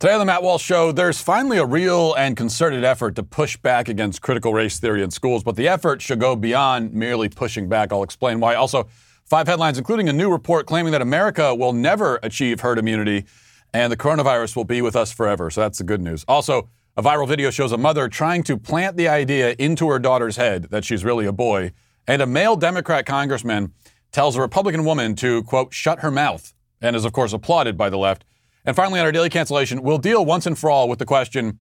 Today on the Matt Walsh Show, there's finally a real and concerted effort to push back against critical race theory in schools, but the effort should go beyond merely pushing back. I'll explain why. Also, five headlines, including a new report claiming that America will never achieve herd immunity and the coronavirus will be with us forever. So that's the good news. Also, a viral video shows a mother trying to plant the idea into her daughter's head that she's really a boy, and a male Democrat congressman tells a Republican woman to, quote, shut her mouth, and is, of course, applauded by the left. And finally, on our daily cancellation, we'll deal once and for all with the question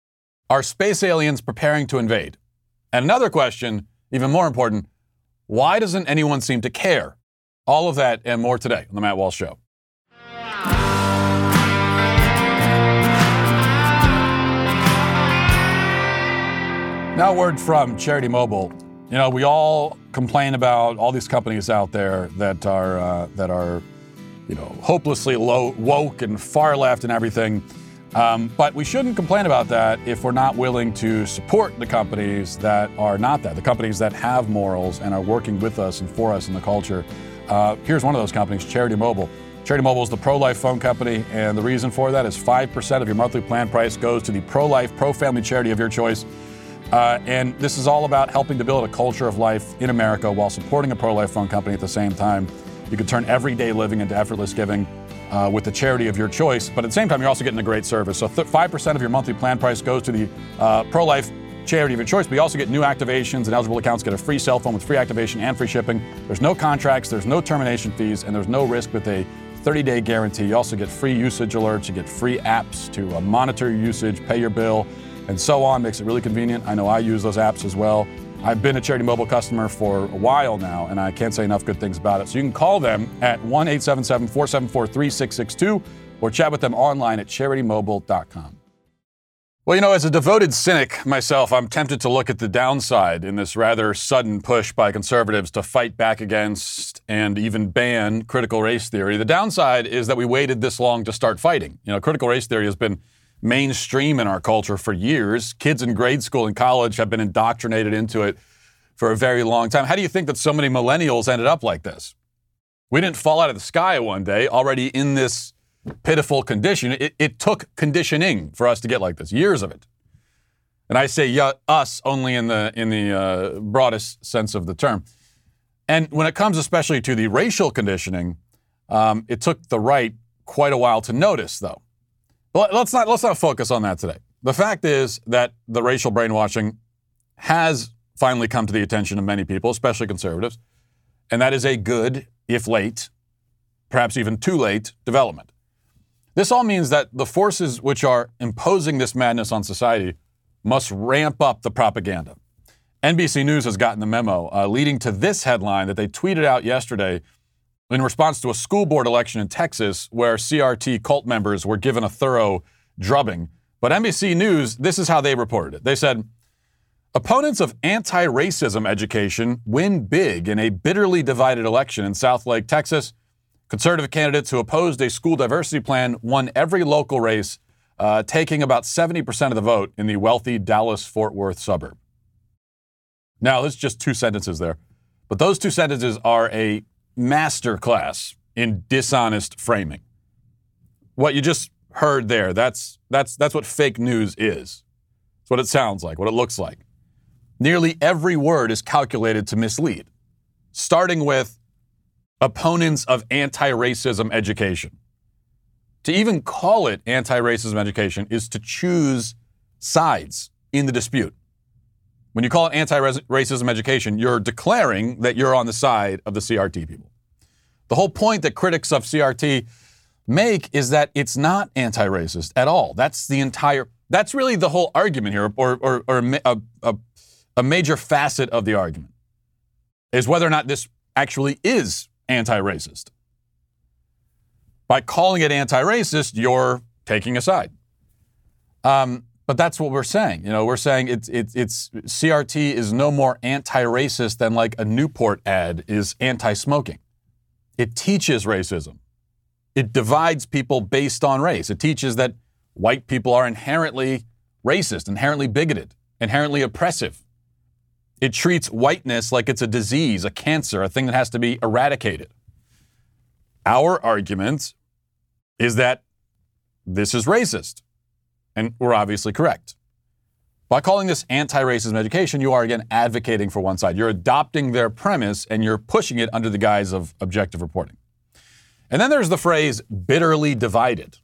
Are space aliens preparing to invade? And another question, even more important why doesn't anyone seem to care? All of that and more today on The Matt Walsh Show. Now, word from Charity Mobile. You know, we all complain about all these companies out there that are uh, that are you know, hopelessly low, woke and far left and everything. Um, but we shouldn't complain about that if we're not willing to support the companies that are not that, the companies that have morals and are working with us and for us in the culture. Uh, here's one of those companies, Charity Mobile. Charity Mobile is the pro life phone company, and the reason for that is 5% of your monthly plan price goes to the pro life, pro family charity of your choice. Uh, and this is all about helping to build a culture of life in America while supporting a pro life phone company at the same time. You can turn everyday living into effortless giving uh, with the charity of your choice, but at the same time, you're also getting a great service. So th- 5% of your monthly plan price goes to the uh, pro life charity of your choice, but you also get new activations and eligible accounts get a free cell phone with free activation and free shipping. There's no contracts, there's no termination fees, and there's no risk with a 30 day guarantee. You also get free usage alerts, you get free apps to uh, monitor your usage, pay your bill, and so on. Makes it really convenient. I know I use those apps as well. I've been a Charity Mobile customer for a while now, and I can't say enough good things about it. So you can call them at 1 877 474 3662 or chat with them online at charitymobile.com. Well, you know, as a devoted cynic myself, I'm tempted to look at the downside in this rather sudden push by conservatives to fight back against and even ban critical race theory. The downside is that we waited this long to start fighting. You know, critical race theory has been mainstream in our culture for years. Kids in grade school and college have been indoctrinated into it for a very long time. How do you think that so many millennials ended up like this? We didn't fall out of the sky one day, already in this pitiful condition. It, it took conditioning for us to get like this, years of it. And I say yeah, us only in the in the uh, broadest sense of the term. And when it comes especially to the racial conditioning, um, it took the right quite a while to notice, though. Let's not let's not focus on that today. The fact is that the racial brainwashing has finally come to the attention of many people, especially conservatives, and that is a good, if late, perhaps even too late, development. This all means that the forces which are imposing this madness on society must ramp up the propaganda. NBC News has gotten the memo, uh, leading to this headline that they tweeted out yesterday in response to a school board election in Texas where CRT cult members were given a thorough drubbing. But NBC News, this is how they reported it. They said, Opponents of anti racism education win big in a bitterly divided election in Southlake, Texas. Conservative candidates who opposed a school diversity plan won every local race, uh, taking about 70% of the vote in the wealthy Dallas Fort Worth suburb. Now, there's just two sentences there, but those two sentences are a masterclass in dishonest framing. What you just heard there, that's, that's, that's what fake news is. It's what it sounds like, what it looks like. Nearly every word is calculated to mislead, starting with opponents of anti racism education. To even call it anti racism education is to choose sides in the dispute. When you call it anti racism education, you're declaring that you're on the side of the CRT people. The whole point that critics of CRT make is that it's not anti racist at all. That's the entire, that's really the whole argument here, or, or, or a, a, a major facet of the argument, is whether or not this actually is anti racist. By calling it anti racist, you're taking a side. Um, but that's what we're saying. You know, we're saying it's, it's, it's CRT is no more anti-racist than like a Newport ad is anti-smoking. It teaches racism. It divides people based on race. It teaches that white people are inherently racist, inherently bigoted, inherently oppressive. It treats whiteness like it's a disease, a cancer, a thing that has to be eradicated. Our argument is that this is racist. And we're obviously correct. By calling this anti racism education, you are again advocating for one side. You're adopting their premise and you're pushing it under the guise of objective reporting. And then there's the phrase bitterly divided.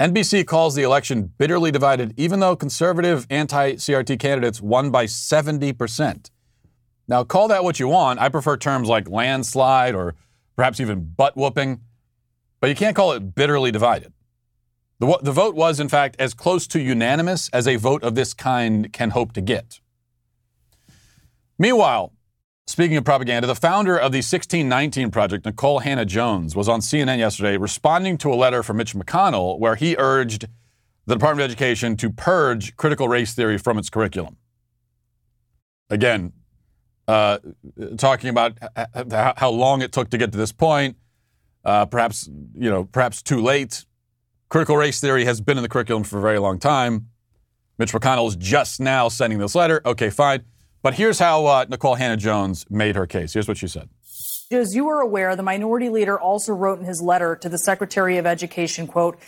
NBC calls the election bitterly divided, even though conservative anti CRT candidates won by 70%. Now, call that what you want. I prefer terms like landslide or perhaps even butt whooping, but you can't call it bitterly divided. The, the vote was, in fact, as close to unanimous as a vote of this kind can hope to get. Meanwhile, speaking of propaganda, the founder of the 1619 Project, Nikole Hannah-Jones, was on CNN yesterday responding to a letter from Mitch McConnell where he urged the Department of Education to purge critical race theory from its curriculum. Again, uh, talking about how long it took to get to this point, uh, perhaps you know, perhaps too late. Critical race theory has been in the curriculum for a very long time. Mitch McConnell is just now sending this letter. Okay, fine. But here's how uh, Nikole Hannah-Jones made her case. Here's what she said. As you are aware, the minority leader also wrote in his letter to the Secretary of Education, quote,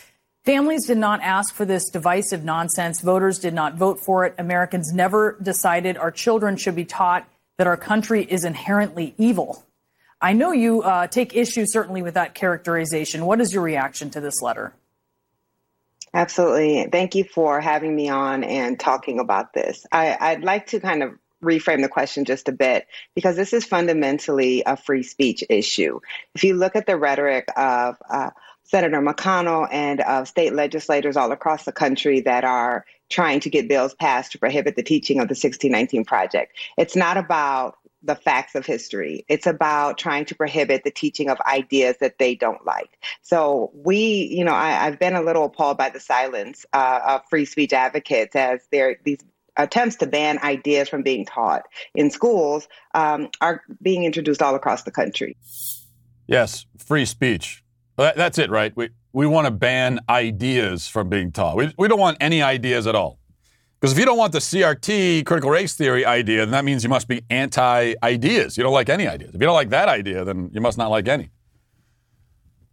Families did not ask for this divisive nonsense. Voters did not vote for it. Americans never decided our children should be taught that our country is inherently evil. I know you uh, take issue certainly with that characterization. What is your reaction to this letter? Absolutely. Thank you for having me on and talking about this. I, would like to kind of reframe the question just a bit because this is fundamentally a free speech issue. If you look at the rhetoric of uh, Senator McConnell and of state legislators all across the country that are trying to get bills passed to prohibit the teaching of the 1619 Project, it's not about the facts of history. It's about trying to prohibit the teaching of ideas that they don't like. So we, you know, I, have been a little appalled by the silence uh, of free speech advocates as there these attempts to ban ideas from being taught in schools um, are being introduced all across the country. Yes, free speech. That's it, right? We we want to ban ideas from being taught. We we don't want any ideas at all. Because if you don't want the CRT, critical race theory idea, then that means you must be anti ideas. You don't like any ideas. If you don't like that idea, then you must not like any.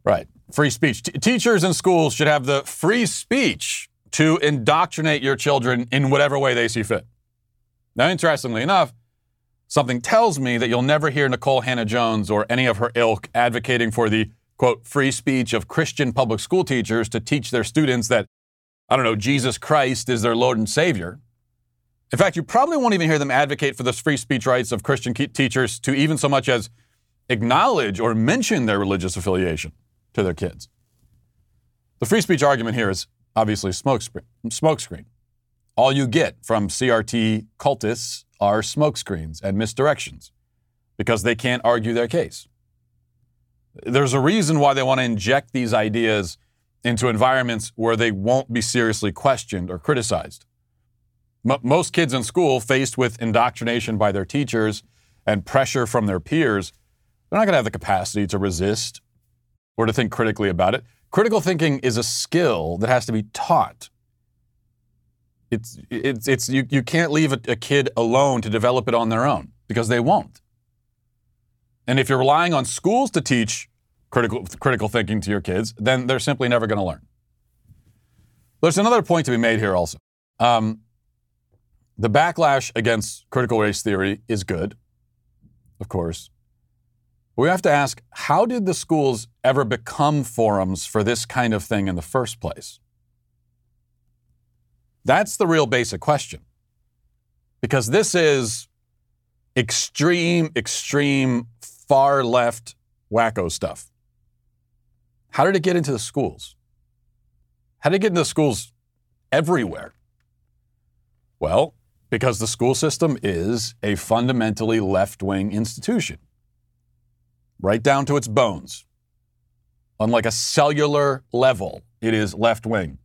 Right. Free speech. T- teachers in schools should have the free speech to indoctrinate your children in whatever way they see fit. Now, interestingly enough, something tells me that you'll never hear Nikole Hannah-Jones or any of her ilk advocating for the quote free speech of Christian public school teachers to teach their students that I don't know, Jesus Christ is their Lord and Savior. In fact, you probably won't even hear them advocate for the free speech rights of Christian teachers to even so much as acknowledge or mention their religious affiliation to their kids. The free speech argument here is obviously smokescreen. Smokescreen. All you get from CRT cultists are smokescreens and misdirections because they can't argue their case. There's a reason why they want to inject these ideas into environments where they won't be seriously questioned or criticized. M- most kids in school, faced with indoctrination by their teachers and pressure from their peers, they're not going to have the capacity to resist or to think critically about it. Critical thinking is a skill that has to be taught. It's, it's, it's, you, you can't leave a, a kid alone to develop it on their own because they won't. And if you're relying on schools to teach critical, critical thinking to your kids, then they're simply never going to learn. There's another point to be made here also. Um, the backlash against critical race theory is good, of course. We have to ask how did the schools ever become forums for this kind of thing in the first place? That's the real basic question. Because this is extreme, extreme, far left wacko stuff. How did it get into the schools? How did it get into the schools everywhere? Well, because the school system is a fundamentally left wing institution, right down to its bones. On like a cellular level, it is left wing.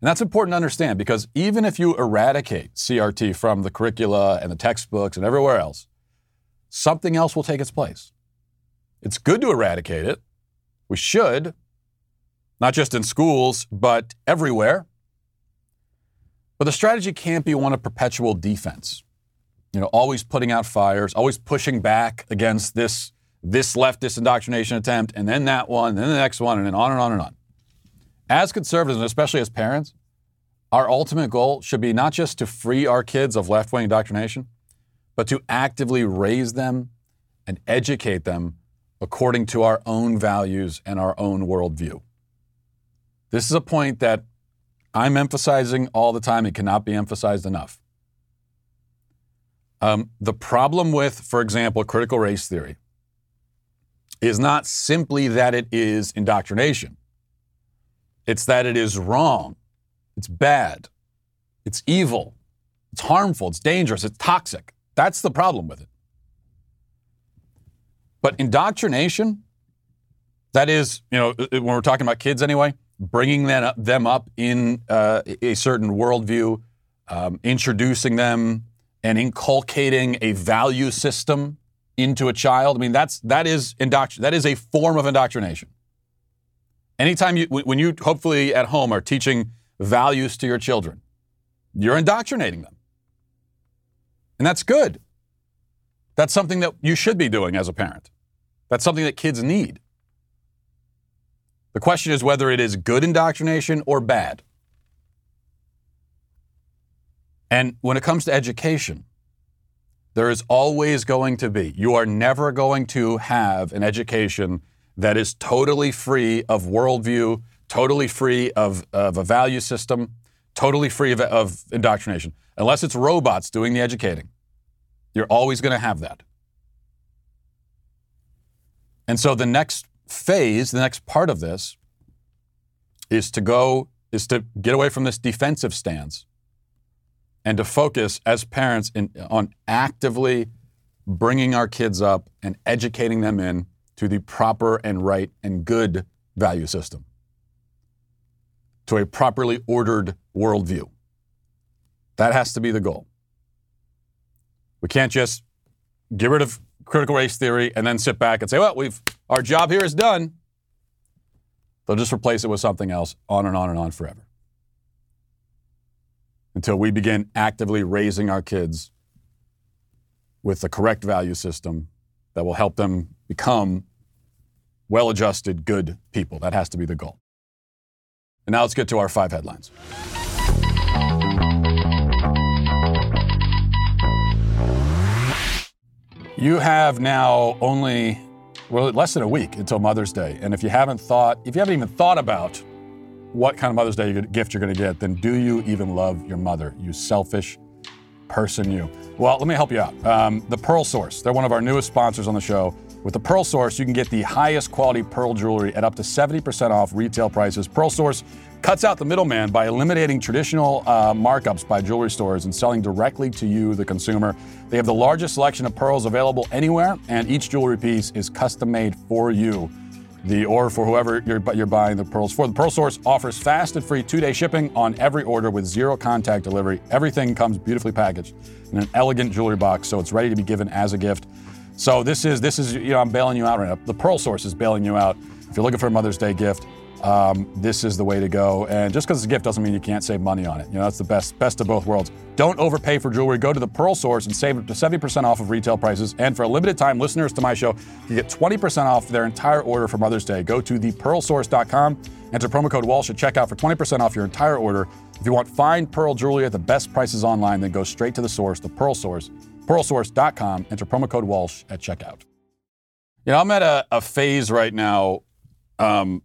And that's important to understand because even if you eradicate CRT from the curricula and the textbooks and everywhere else, something else will take its place. It's good to eradicate it. We should, not just in schools, but everywhere. But the strategy can't be one of perpetual defense. You know, always putting out fires, always pushing back against this, this leftist indoctrination attempt, and then that one, and then the next one, and then on and on and on. As conservatives, and especially as parents, Our ultimate goal should be not just to free our kids of left wing indoctrination, but to actively raise them and educate them according to our own values and our own worldview. This is a point that I'm emphasizing all the time. It cannot be emphasized enough. Um, the problem with, for example, critical race theory is not simply that it is indoctrination, it's that it is wrong, it's bad, it's evil, it's harmful, it's dangerous, it's toxic. That's the problem with it. But indoctrination, that is, you know, when we're talking about kids anyway, bringing them up, them up in uh, a certain worldview, um, introducing them and inculcating a value system into a child. I mean, that's that is indoctr- that is a form of indoctrination. Anytime you, when you hopefully at home are teaching values to your children, you're indoctrinating them, and that's good. That's something that you should be doing as a parent. That's something that kids need. The question is whether it is good indoctrination or bad. And when it comes to education, there is always going to be, you are never going to have an education that is totally free of worldview, totally free of, of a value system, totally free of, of indoctrination, unless it's robots doing the educating. You're always going to have that. And so the next phase, the next part of this, is to go, is to get away from this defensive stance and to focus as parents in, on actively bringing our kids up and educating them in to the proper and right and good value system, to a properly ordered worldview. That has to be the goal. We can't just get rid of critical race theory and then sit back and say, well, we've our job here is done. They'll just replace it with something else, on and on and on forever until we begin actively raising our kids with the correct value system that will help them become well adjusted, good people. That has to be the goal. And now let's get to our five headlines. You have now only, well, less than a week until Mother's Day. And if you haven't thought, if you haven't even thought about what kind of Mother's Day gift you're going to get, then do you even love your mother? You selfish person, you. Well, let me help you out. Um, the Pearl Source, they're one of our newest sponsors on the show. With the Pearl Source, you can get the highest quality pearl jewelry at up to 70% off retail prices. Pearl Source cuts out the middleman by eliminating traditional uh, markups by jewelry stores and selling directly to you, the consumer. They have the largest selection of pearls available anywhere, and each jewelry piece is custom made for you the or for whoever you're, you're buying the pearls for. The Pearl Source offers fast and free two-day shipping on every order with zero contact delivery. Everything comes beautifully packaged in an elegant jewelry box, so it's ready to be given as a gift. So this is this is you know I'm bailing you out right now. The Pearl Source is bailing you out. If you're looking for a Mother's Day gift, um, this is the way to go. And just because it's a gift doesn't mean you can't save money on it. You know, that's the best best of both worlds. Don't overpay for jewelry. Go to the Pearl Source and save up to 70% off of retail prices. And for a limited time, listeners to my show, you get 20% off their entire order for Mother's Day. Go to thepearlsource.com, enter promo code Walsh at checkout for 20% off your entire order. If you want fine pearl jewelry at the best prices online, then go straight to the source, the Pearl Source, pearlsource.com, enter promo code Walsh at checkout. You know, I'm at a, a phase right now um,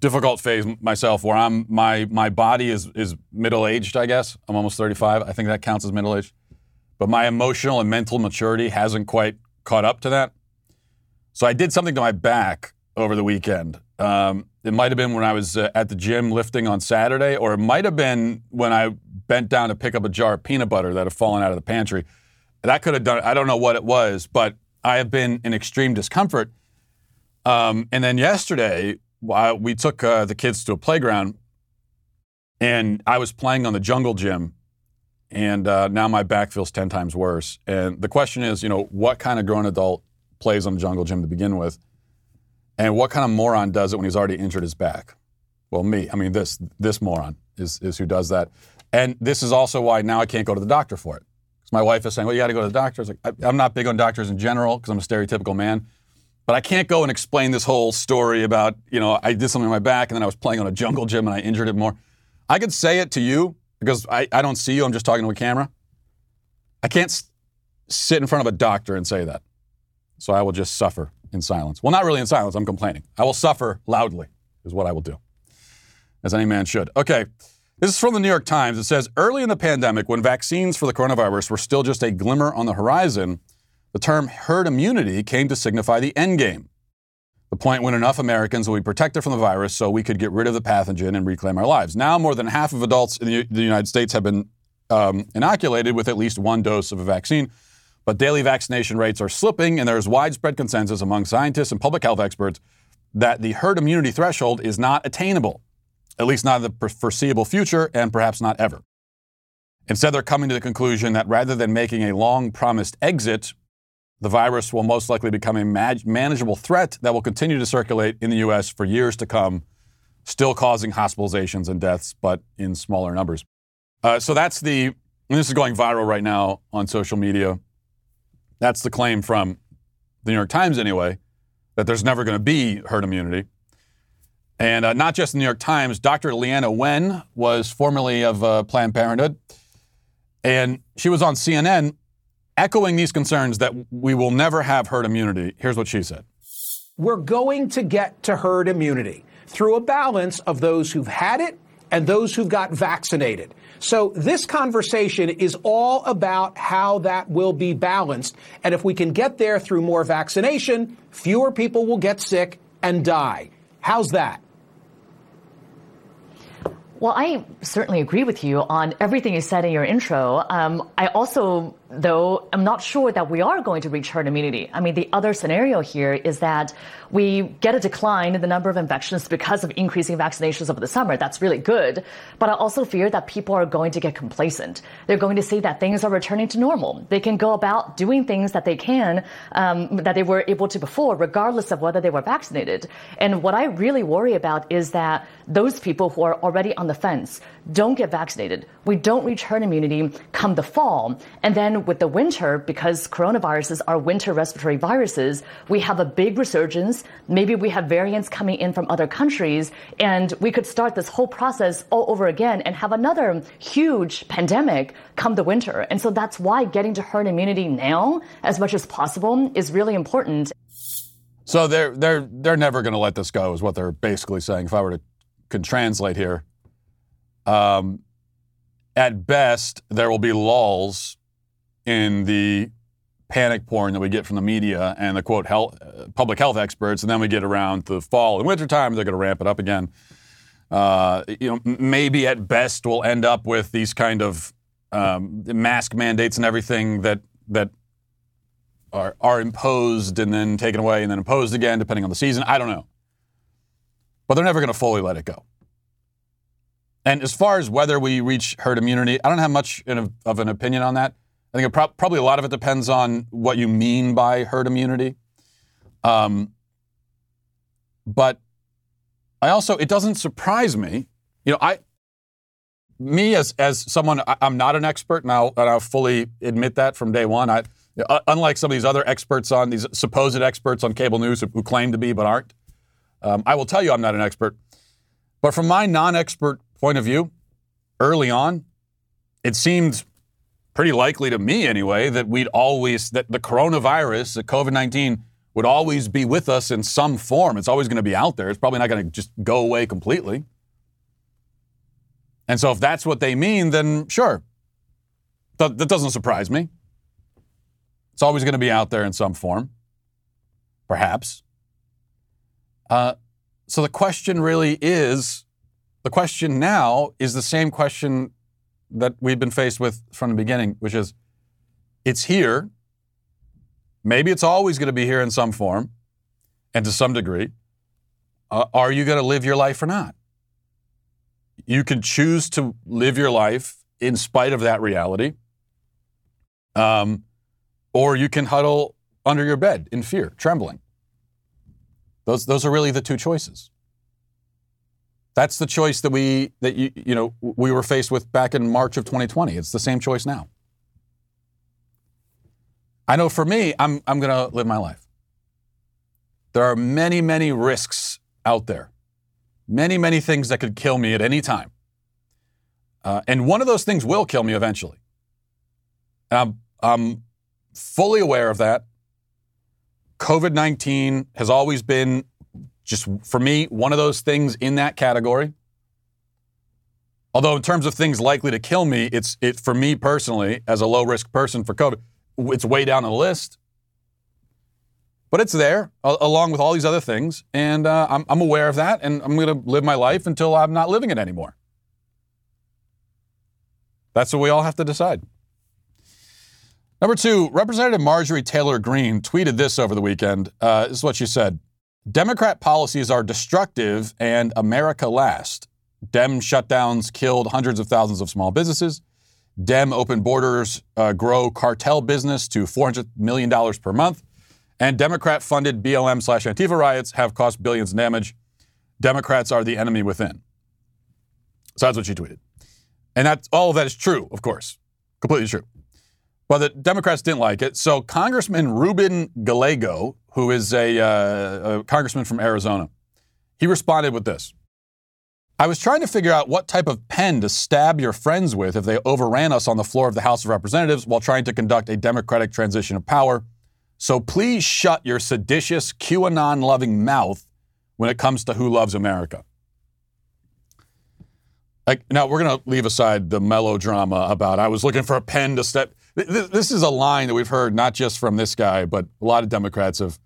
difficult phase myself where I'm my my body is is middle aged. I guess I'm almost 35. I think that counts as middle aged, but my emotional and mental maturity hasn't quite caught up to that. So I did something to my back over the weekend. Um, it might have been when I was uh, at the gym lifting on Saturday, or it might have been when I bent down to pick up a jar of peanut butter that had fallen out of the pantry. That could have done. I don't know what it was, but I have been in extreme discomfort. Um, and then yesterday, we took uh, the kids to a playground, and I was playing on the jungle gym, and uh, now my back feels ten times worse. And the question is, you know, what kind of grown adult plays on the jungle gym to begin with, and what kind of moron does it when he's already injured his back? Well, me. I mean, this this moron is is who does that. And this is also why now I can't go to the doctor for it. Because my wife is saying, well, you got to go to the doctor. I like, I, I'm not big on doctors in general because I'm a stereotypical man. But I can't go and explain this whole story about, you know, I did something on my back and then I was playing on a jungle gym and I injured it more. I could say it to you because I, I don't see you. I'm just talking to a camera. I can't s- sit in front of a doctor and say that. So I will just suffer in silence. Well, not really in silence. I'm complaining. I will suffer loudly, is what I will do, as any man should. Okay. This is from the New York Times. It says Early in the pandemic, when vaccines for the coronavirus were still just a glimmer on the horizon, the term herd immunity came to signify the end game. The point when enough Americans will be protected from the virus so we could get rid of the pathogen and reclaim our lives. Now, more than half of adults in the, United States have been um, inoculated with at least one dose of a vaccine, but daily vaccination rates are slipping, and there is widespread consensus among scientists and public health experts that the herd immunity threshold is not attainable, at least not in the foreseeable future, and perhaps not ever. Instead, they're coming to the conclusion that rather than making a long promised exit, the virus will most likely become a manageable threat that will continue to circulate in the U.S. for years to come, still causing hospitalizations and deaths, but in smaller numbers. Uh, so that's the, this is going viral right now on social media. That's the claim from the New York Times, anyway, that there's never going to be herd immunity. And uh, not just the New York Times, Dr. Leana Wen was formerly of uh, Planned Parenthood, and she was on CNN echoing these concerns that we will never have herd immunity. Here's what she said We're going to get to herd immunity through a balance of those who've had it and those who've got vaccinated. So this conversation is all about how that will be balanced. And if we can get there through more vaccination, fewer people will get sick and die. How's that? Well, I certainly agree with you on everything you said in your intro. Um, I also though I'm not sure that we are going to reach herd immunity. I mean, the other scenario here is that we get a decline in the number of infections because of increasing vaccinations over the summer. That's really good. But I also fear that people are going to get complacent. They're going to see that things are returning to normal. They can go about doing things that they can, um, that they were able to before, regardless of whether they were vaccinated. And what I really worry about is that those people who are already on the fence don't get vaccinated. We don't reach herd immunity come the fall. And then with the winter, because coronaviruses are winter respiratory viruses, we have a big resurgence. Maybe we have variants coming in from other countries, and we could start this whole process all over again and have another huge pandemic come the winter. And so that's why getting to herd immunity now, as much as possible, is really important. So they're they're they're never going to let this go, is what they're basically saying. If I were to can translate here, um, at best there will be lulls in the panic porn that we get from the media and the quote health, uh, public health experts, and then we get around the fall and winter time, they're going to ramp it up again. Uh, you know, maybe at best we'll end up with these kind of um, mask mandates and everything that that are are imposed and then taken away and then imposed again, depending on the season. I don't know, but they're never going to fully let it go. And as far as whether we reach herd immunity, I don't have much of an opinion on that. I think pro- probably a lot of it depends on what you mean by herd immunity. Um, but I also, it doesn't surprise me. You know, I, me as as someone, I, am not an expert, and I'll, and I'll fully admit that from day one. I, uh, unlike some of these other experts on these supposed experts on cable news who, who claim to be but aren't, um, I will tell you I'm not an expert. But from my non-expert point of view, early on, it seemed pretty likely to me anyway that we'd always that the coronavirus, the COVID-19 would always be with us in some form. It's always going to be out there. It's probably not going to just go away completely. And so if that's what they mean, then sure. That, that doesn't surprise me. It's always going to be out there in some form. Perhaps. Uh, so the question really is the question now is the same question that we've been faced with from the beginning, which is it's here. Maybe it's always going to be here in some form and to some degree. Uh, are you going to live your life or not? You can choose to live your life in spite of that reality, um, or you can huddle under your bed in fear, trembling. Those, those are really the two choices. That's the choice that we that you you know we were faced with back in March of 2020. It's the same choice now. I know for me, I'm I'm going to live my life. There are many many risks out there. Many many things that could kill me at any time. Uh, and one of those things will kill me eventually. I'm, I'm fully aware of that. COVID 19 has always been just, for me, one of those things in that category. Although, in terms of things likely to kill me, it's it for me personally, as a low risk person for COVID, it's way down on the list. But it's there, a- along with all these other things. And uh, I'm, I'm aware of that, and I'm going to live my life until I'm not living it anymore. That's what we all have to decide. Number two, Representative Marjorie Taylor Greene tweeted this over the weekend. Uh, this is what she said Democrat policies are destructive and America last. Dem shutdowns killed hundreds of thousands of small businesses. Dem open borders uh, grow cartel business to $400 million per month. And Democrat funded BLM slash Antifa riots have cost billions in damage. Democrats are the enemy within. So that's what she tweeted. And that, all of that is true, of course. Completely true. But the Democrats didn't like it. So Congressman Ruben Gallego, who is a, uh, a congressman from Arizona, he responded with this. I was trying to figure out what type of pen to stab your friends with if they overran us on the floor of the House of Representatives while trying to conduct a democratic transition of power. So please shut your seditious QAnon loving mouth when it comes to who loves America. Like, now, we're going to leave aside the melodrama about I was looking for a pen to step. This is a line that we've heard not just from this guy, but a lot of Democrats have.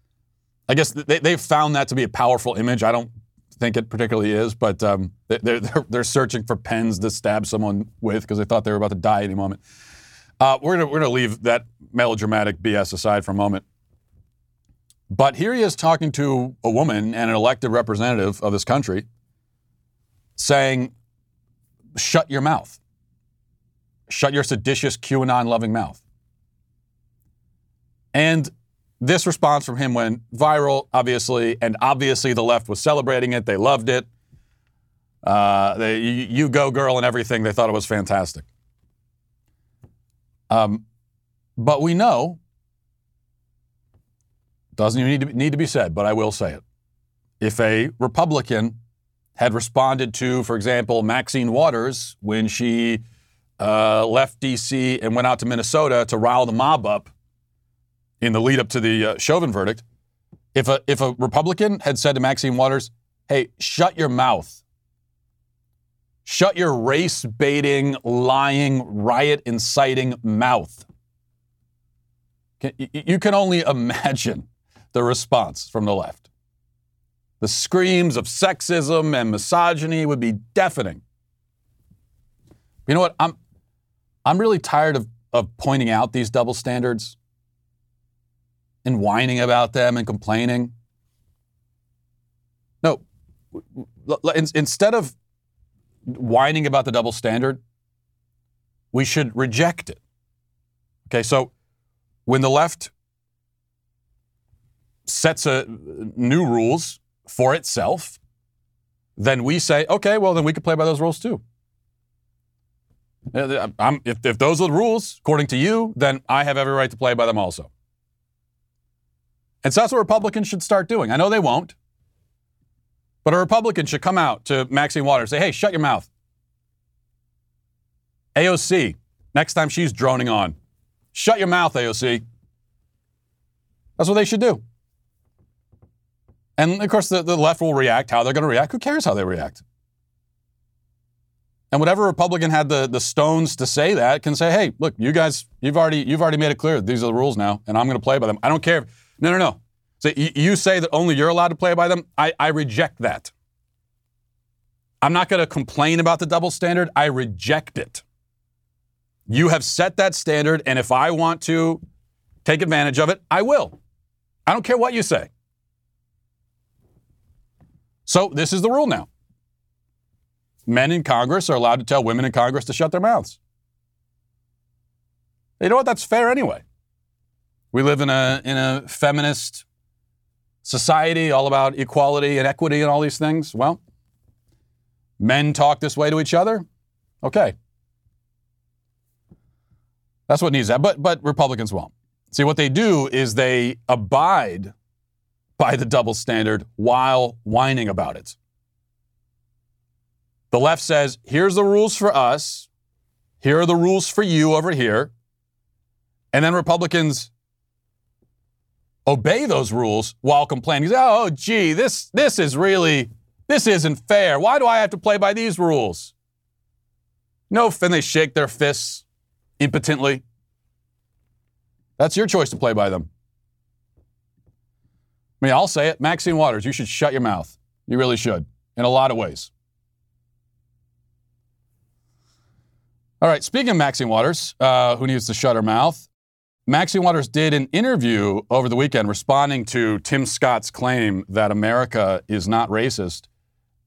I guess they, they've found that to be a powerful image. I don't think it particularly is, but um, they're, they're, they're searching for pens to stab someone with because they thought they were about to die any moment. Uh, we're going we're gonna leave that melodramatic BS aside for a moment. But here he is talking to a woman and an elected representative of this country saying, shut your mouth. Shut your seditious QAnon loving mouth. And this response from him went viral, obviously, and obviously the left was celebrating it. They loved it. Uh, they, you, you go, girl, and everything. They thought it was fantastic. Um, but we know, doesn't even need to, be, need to be said, but I will say it. If a Republican had responded to, for example, Maxine Waters when she uh, left D.C. and went out to Minnesota to rile the mob up in the lead up to the uh, Chauvin verdict, if a if a Republican had said to Maxine Waters, "Hey, shut your mouth. Shut your race baiting, lying, riot inciting mouth." You can only imagine the response from the left. The screams of sexism and misogyny would be deafening. You know what? I'm I'm really tired of, of pointing out these double standards and whining about them and complaining. No, instead of whining about the double standard, we should reject it. Okay, so when the left sets a uh, new rules for itself, then we say, okay, well, then we could play by those rules too. Uh, I'm, if, if those are the rules, according to you, then I have every right to play by them also. And so that's what Republicans should start doing. I know they won't, but a Republican should come out to Maxine Waters and say, hey, shut your mouth. AOC, next time she's droning on, shut your mouth, AOC. That's what they should do. And of course, the, the left will react how they're going to react. Who cares how they react? And whatever Republican had the, the stones to say that can say, hey, look, you guys, you've already, you've already made it clear these are the rules now, and I'm going to play by them. I don't care. No, no, no. So you say that only you're allowed to play by them. I, I reject that. I'm not going to complain about the double standard. I reject it. You have set that standard, and if I want to take advantage of it, I will. I don't care what you say. So this is the rule now. Men in Congress are allowed to tell women in Congress to shut their mouths. You know what? That's fair anyway. We live in a, in a feminist society all about equality and equity and all these things. Well, men talk this way to each other. Okay. That's what needs that. But, but Republicans won't. See, what they do is they abide by the double standard while whining about it. The left says, here's the rules for us, here are the rules for you over here. And then Republicans obey those rules while complaining. Oh, gee, this, this is really, this isn't fair. Why do I have to play by these rules? No, and they shake their fists impotently. That's your choice to play by them. I mean, I'll say it. Maxine Waters, you should shut your mouth. You really should, in a lot of ways. All right, speaking of Maxine Waters, uh, who needs to shut her mouth, Maxine Waters did an interview over the weekend responding to Tim Scott's claim that America is not racist.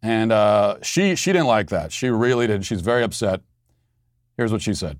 And uh, she, she didn't like that. She really did. She's very upset. Here's what she said.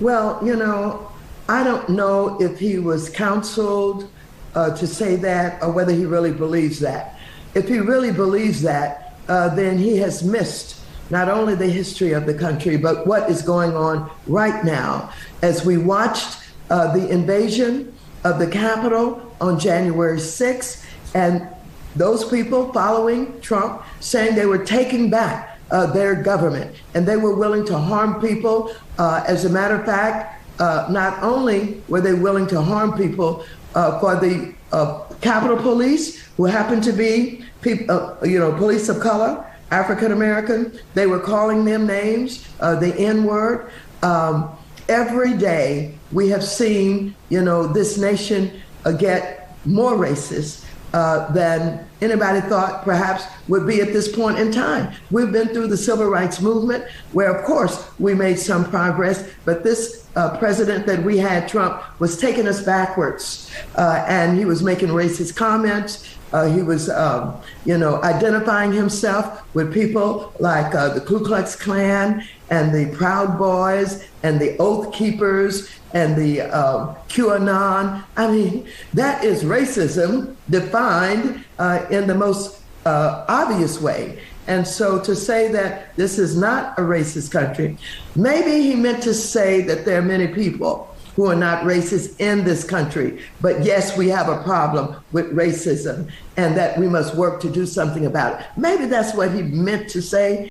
Well, you know, I don't know if he was counseled uh, to say that or whether he really believes that. If he really believes that, uh, then he has missed not only the history of the country, but what is going on right now. As we watched uh, the invasion of the Capitol on January 6th, and those people following Trump saying they were taking back uh, their government and they were willing to harm people. Uh, as a matter of fact, uh, not only were they willing to harm people uh, for the uh, Capitol Police, who happened to be people, you know, police of color, African American, they were calling them names, the N word. Um, every day we have seen, you know, this nation uh, get more racist uh, than anybody thought perhaps would be at this point in time. We've been through the civil rights movement, where of course we made some progress, but this uh, president that we had, Trump, was taking us backwards, uh, and he was making racist comments. Uh, he was, um, you know, identifying himself with people like uh, the Ku Klux Klan and the Proud Boys and the Oath Keepers and the um, QAnon. I mean, that is racism defined uh, in the most uh, obvious way. And so to say that this is not a racist country, maybe he meant to say that there are many people who are not racist in this country. But yes, we have a problem with racism and that we must work to do something about it. Maybe that's what he meant to say.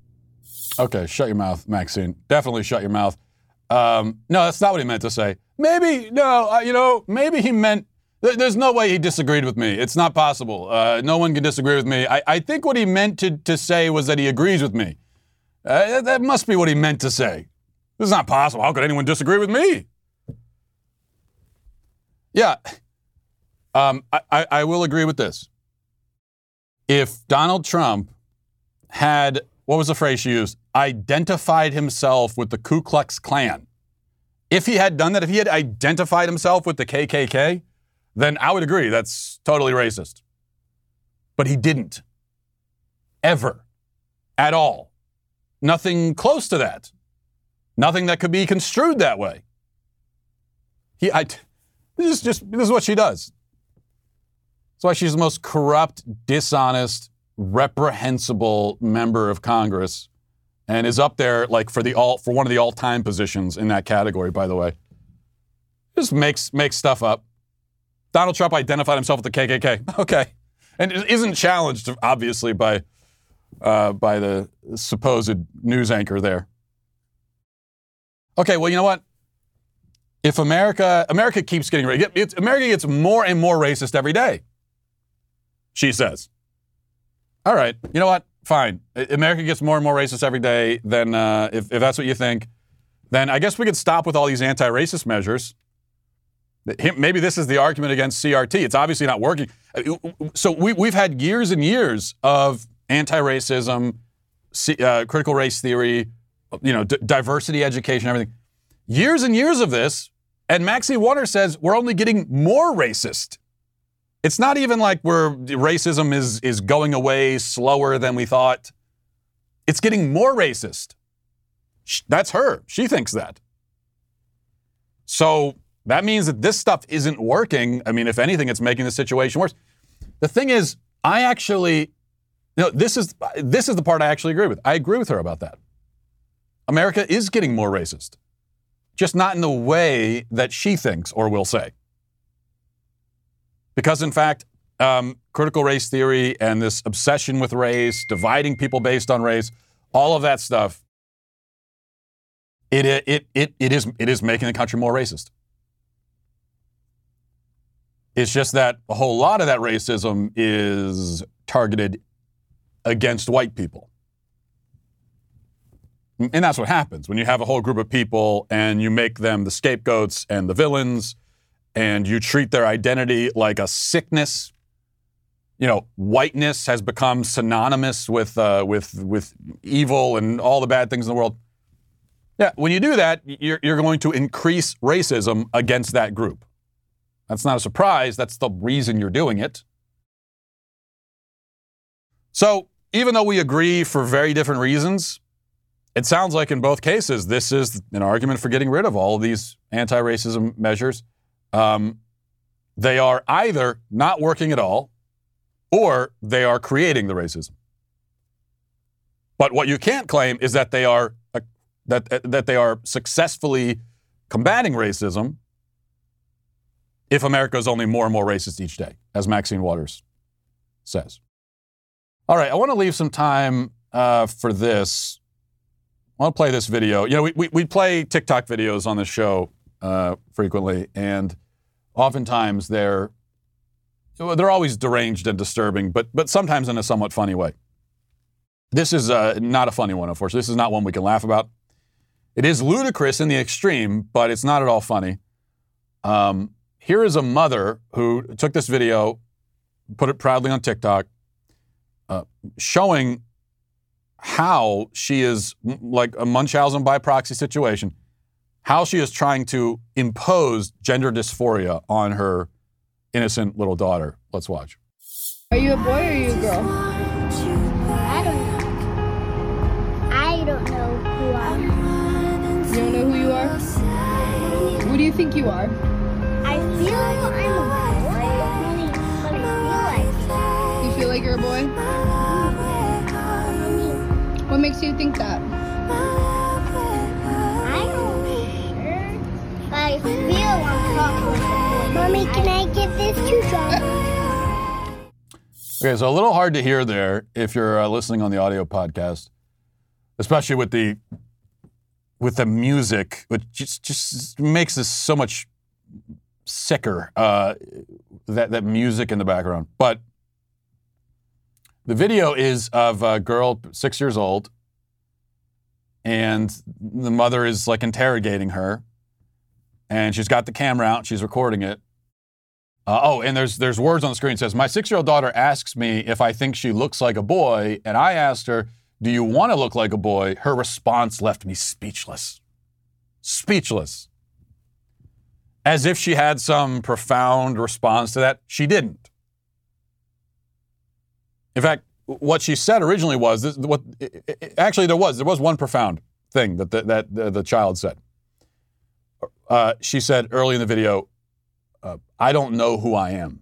Okay, shut your mouth, Maxine. Definitely shut your mouth. Um, no, that's not what he meant to say. Maybe, no, uh, you know, maybe he meant, th- there's no way he disagreed with me. It's not possible. Uh, no one can disagree with me. I, I think what he meant to, to say was that he agrees with me. Uh, that must be what he meant to say. This is not possible. How could anyone disagree with me? Yeah. Um, I, I will agree with this. If Donald Trump had, what was the phrase she used? Identified himself with the Ku Klux Klan. If he had done that, if he had identified himself with the KKK, then I would agree that's totally racist. But he didn't. Ever. At all. Nothing close to that. Nothing that could be construed that way. He, I, this is just this is what she does. That's why she's the most corrupt, dishonest, reprehensible member of Congress, and is up there like for the all for one of the all-time positions in that category. By the way, just makes makes stuff up. Donald Trump identified himself with the KKK. Okay, and isn't challenged obviously by uh, by the supposed news anchor there. Okay, well you know what? If America America keeps getting it's, America gets more and more racist every day. She says. All right, you know what? Fine. America gets more and more racist every day. Then, uh, if, if that's what you think, then I guess we could stop with all these anti-racist measures. Maybe this is the argument against CRT. It's obviously not working. So we, we've had years and years of anti-racism, uh, critical race theory, you know, d- diversity education, everything. Years and years of this and Maxine Waters says we're only getting more racist. It's not even like we're racism is is going away slower than we thought. It's getting more racist. That's her. She thinks that. So that means that this stuff isn't working. I mean, if anything, it's making the situation worse. The thing is, I actually, you know, this is this is the part I actually agree with. I agree with her about that. America is getting more racist just not in the way that she thinks or will say. Because, in fact, um, critical race theory and this obsession with race, dividing people based on race, all of that stuff, it, it, it, it, is, it is making the country more racist. It's just that a whole lot of that racism is targeted against white people. And that's what happens when you have a whole group of people and you make them the scapegoats and the villains and you treat their identity like a sickness. You know, whiteness has become synonymous with, uh, with, with evil and all the bad things in the world. Yeah, when you do that, you're, you're going to increase racism against that group. That's not a surprise. That's the reason you're doing it. So, even though we agree for very different reasons, it sounds like in both cases, this is an argument for getting rid of all of these anti racism measures. Um, they are either not working at all or they are creating the racism. But what you can't claim is that they are uh, that uh, that they are successfully combating racism if America is only more and more racist each day, as Maxine Waters says. All right, I want to leave some time uh, for this. I want to play this video. You know, we, we, we play TikTok videos on the show uh, frequently, and oftentimes they're they're always deranged and disturbing, but but sometimes in a somewhat funny way. This is uh, not a funny one, unfortunately. This is not one we can laugh about. It is ludicrous in the extreme, but it's not at all funny. Um, here is a mother who took this video, put it proudly on TikTok, uh, showing how she is like a Munchausen by proxy situation, how she is trying to impose gender dysphoria on her innocent little daughter. Let's watch. Are you a boy or are you a girl? I don't know. I don't know who I am. You don't know who you are? What do you think you are? I feel like I'm a boy, but I feel like You feel like you're a boy? What makes you think that? I don't know. But I feel like. Mommy, can I get this to John? Okay, so a little hard to hear there if you're uh, listening on the audio podcast, especially with the with the music, which just just makes this so much sicker. Uh, that that music in the background, but the video is of a girl six years old, and the mother is like interrogating her, and she's got the camera out, she's recording it. Uh, oh, and there's there's words on the screen. It says, "My six-year-old daughter asks me if I think she looks like a boy, and I asked her, "Do you want to look like a boy?" Her response left me speechless, speechless, as if she had some profound response to that. She didn't. In fact, what she said originally was this, what actually there was there was one profound thing that the, that the, the child said. Uh, she said early in the video, uh, "I don't know who I am,"